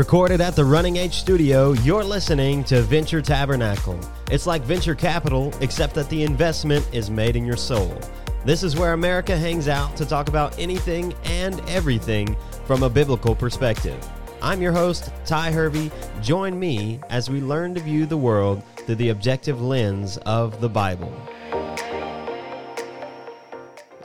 Recorded at the Running Age Studio, you're listening to Venture Tabernacle. It's like venture capital, except that the investment is made in your soul. This is where America hangs out to talk about anything and everything from a biblical perspective. I'm your host, Ty Hervey. Join me as we learn to view the world through the objective lens of the Bible.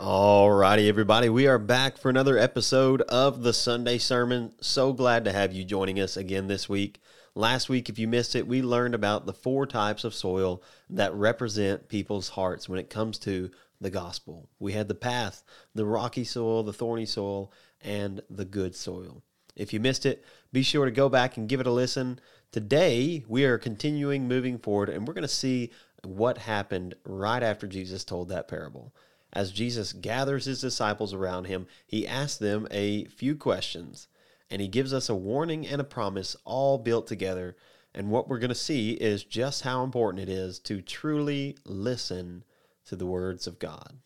Alrighty, everybody, we are back for another episode of the Sunday Sermon. So glad to have you joining us again this week. Last week, if you missed it, we learned about the four types of soil that represent people's hearts when it comes to the gospel. We had the path, the rocky soil, the thorny soil, and the good soil. If you missed it, be sure to go back and give it a listen. Today, we are continuing moving forward, and we're going to see what happened right after Jesus told that parable as Jesus gathers his disciples around him, he asks them a few questions and he gives us a warning and a promise all built together. And what we're going to see is just how important it is to truly listen to the words of God.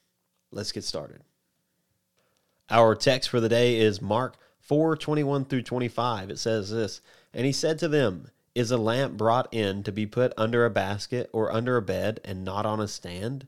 Let's get started. Our text for the day is Mark 4 21 through 25. It says this And he said to them, Is a lamp brought in to be put under a basket or under a bed and not on a stand?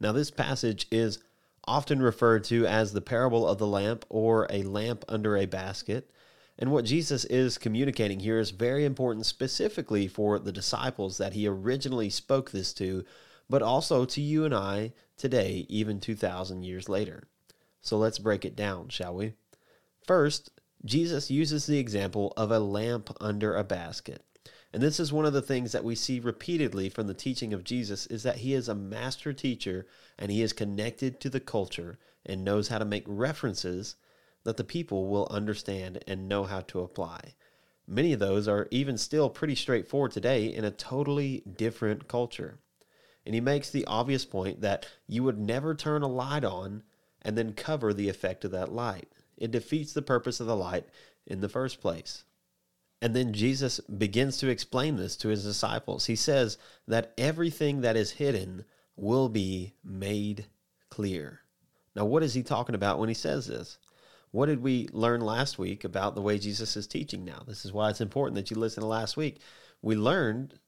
Now, this passage is often referred to as the parable of the lamp or a lamp under a basket. And what Jesus is communicating here is very important, specifically for the disciples that he originally spoke this to, but also to you and I today, even 2,000 years later. So let's break it down, shall we? First, Jesus uses the example of a lamp under a basket. And this is one of the things that we see repeatedly from the teaching of Jesus is that he is a master teacher and he is connected to the culture and knows how to make references that the people will understand and know how to apply. Many of those are even still pretty straightforward today in a totally different culture. And he makes the obvious point that you would never turn a light on and then cover the effect of that light. It defeats the purpose of the light in the first place. And then Jesus begins to explain this to his disciples. He says that everything that is hidden will be made clear. Now, what is he talking about when he says this? What did we learn last week about the way Jesus is teaching now? This is why it's important that you listen to last week. We learned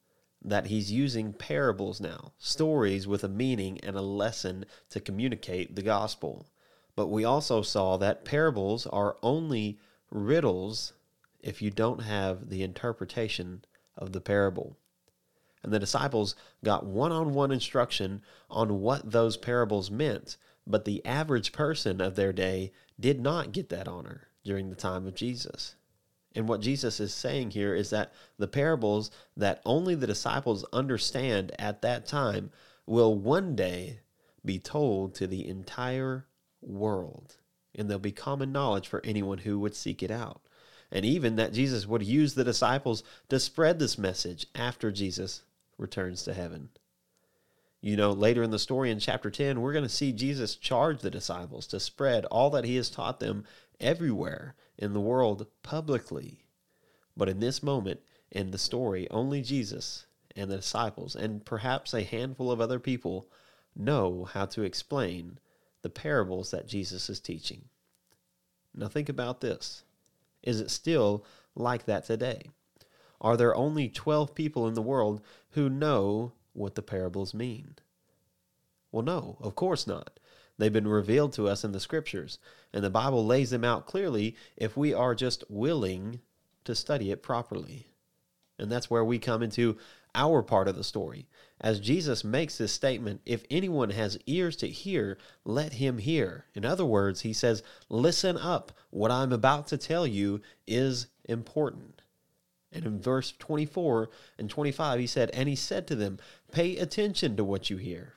that he's using parables now, stories with a meaning and a lesson to communicate the gospel. But we also saw that parables are only riddles if you don't have the interpretation of the parable. And the disciples got one on one instruction on what those parables meant, but the average person of their day did not get that honor during the time of Jesus. And what Jesus is saying here is that the parables that only the disciples understand at that time will one day be told to the entire world, and they'll be common knowledge for anyone who would seek it out and even that Jesus would use the disciples to spread this message after Jesus returns to heaven. You know, later in the story in chapter 10, we're going to see Jesus charge the disciples to spread all that he has taught them everywhere in the world publicly. But in this moment in the story, only Jesus and the disciples, and perhaps a handful of other people, know how to explain the parables that Jesus is teaching. Now, think about this. Is it still like that today? Are there only 12 people in the world who know what the parables mean? Well, no, of course not. They've been revealed to us in the scriptures, and the Bible lays them out clearly if we are just willing to study it properly. And that's where we come into our part of the story. As Jesus makes this statement, if anyone has ears to hear, let him hear. In other words, he says, listen up. What I'm about to tell you is important. And in verse 24 and 25, he said, And he said to them, Pay attention to what you hear.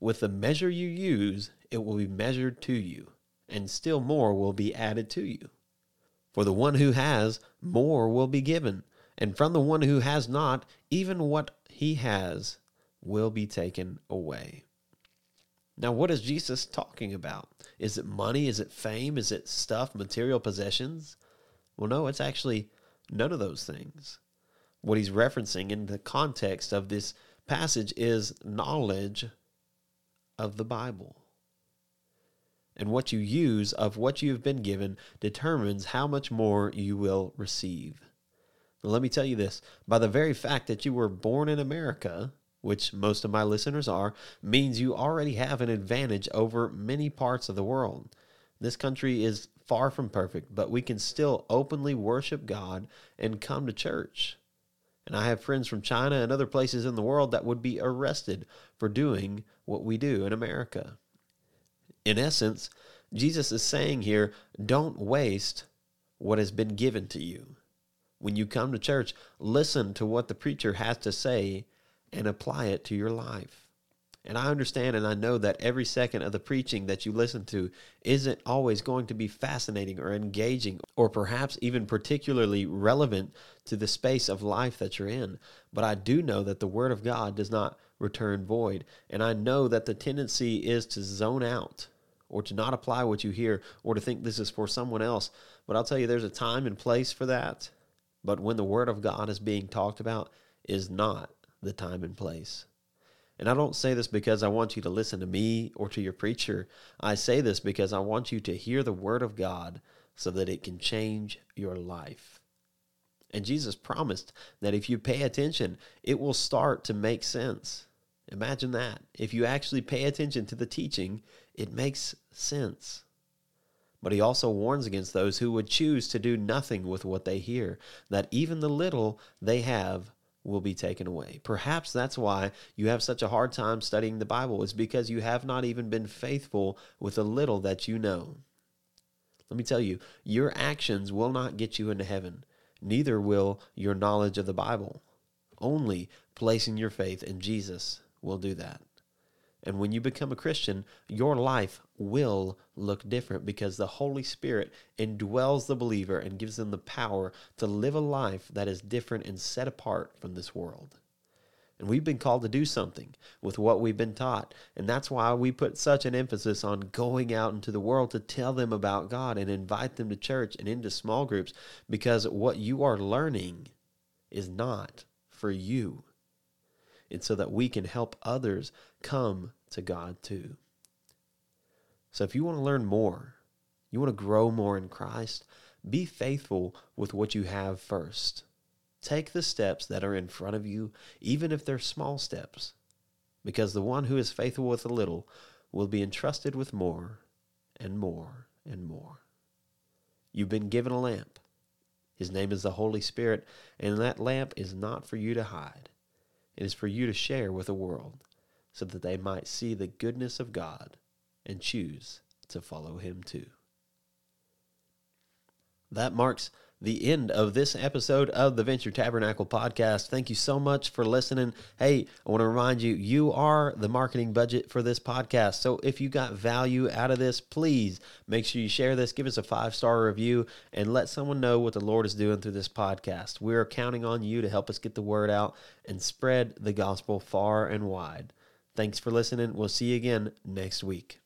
With the measure you use, it will be measured to you, and still more will be added to you. For the one who has, more will be given And from the one who has not, even what he has will be taken away. Now, what is Jesus talking about? Is it money? Is it fame? Is it stuff, material possessions? Well, no, it's actually none of those things. What he's referencing in the context of this passage is knowledge of the Bible. And what you use of what you have been given determines how much more you will receive. Let me tell you this by the very fact that you were born in America, which most of my listeners are, means you already have an advantage over many parts of the world. This country is far from perfect, but we can still openly worship God and come to church. And I have friends from China and other places in the world that would be arrested for doing what we do in America. In essence, Jesus is saying here don't waste what has been given to you. When you come to church, listen to what the preacher has to say and apply it to your life. And I understand and I know that every second of the preaching that you listen to isn't always going to be fascinating or engaging or perhaps even particularly relevant to the space of life that you're in. But I do know that the Word of God does not return void. And I know that the tendency is to zone out or to not apply what you hear or to think this is for someone else. But I'll tell you, there's a time and place for that. But when the Word of God is being talked about, is not the time and place. And I don't say this because I want you to listen to me or to your preacher. I say this because I want you to hear the word of God so that it can change your life. And Jesus promised that if you pay attention, it will start to make sense. Imagine that. If you actually pay attention to the teaching, it makes sense. But he also warns against those who would choose to do nothing with what they hear, that even the little they have will be taken away. Perhaps that's why you have such a hard time studying the Bible, is because you have not even been faithful with the little that you know. Let me tell you, your actions will not get you into heaven, neither will your knowledge of the Bible. Only placing your faith in Jesus will do that. And when you become a Christian, your life will look different because the Holy Spirit indwells the believer and gives them the power to live a life that is different and set apart from this world. And we've been called to do something with what we've been taught. And that's why we put such an emphasis on going out into the world to tell them about God and invite them to church and into small groups because what you are learning is not for you. It's so that we can help others come to God too. So if you want to learn more, you want to grow more in Christ, be faithful with what you have first. Take the steps that are in front of you, even if they're small steps, because the one who is faithful with a little will be entrusted with more and more and more. You've been given a lamp. His name is the Holy Spirit, and that lamp is not for you to hide. It is for you to share with the world so that they might see the goodness of God and choose to follow him too. That marks the end of this episode of the Venture Tabernacle podcast. Thank you so much for listening. Hey, I want to remind you, you are the marketing budget for this podcast. So if you got value out of this, please make sure you share this, give us a five star review, and let someone know what the Lord is doing through this podcast. We're counting on you to help us get the word out and spread the gospel far and wide. Thanks for listening. We'll see you again next week.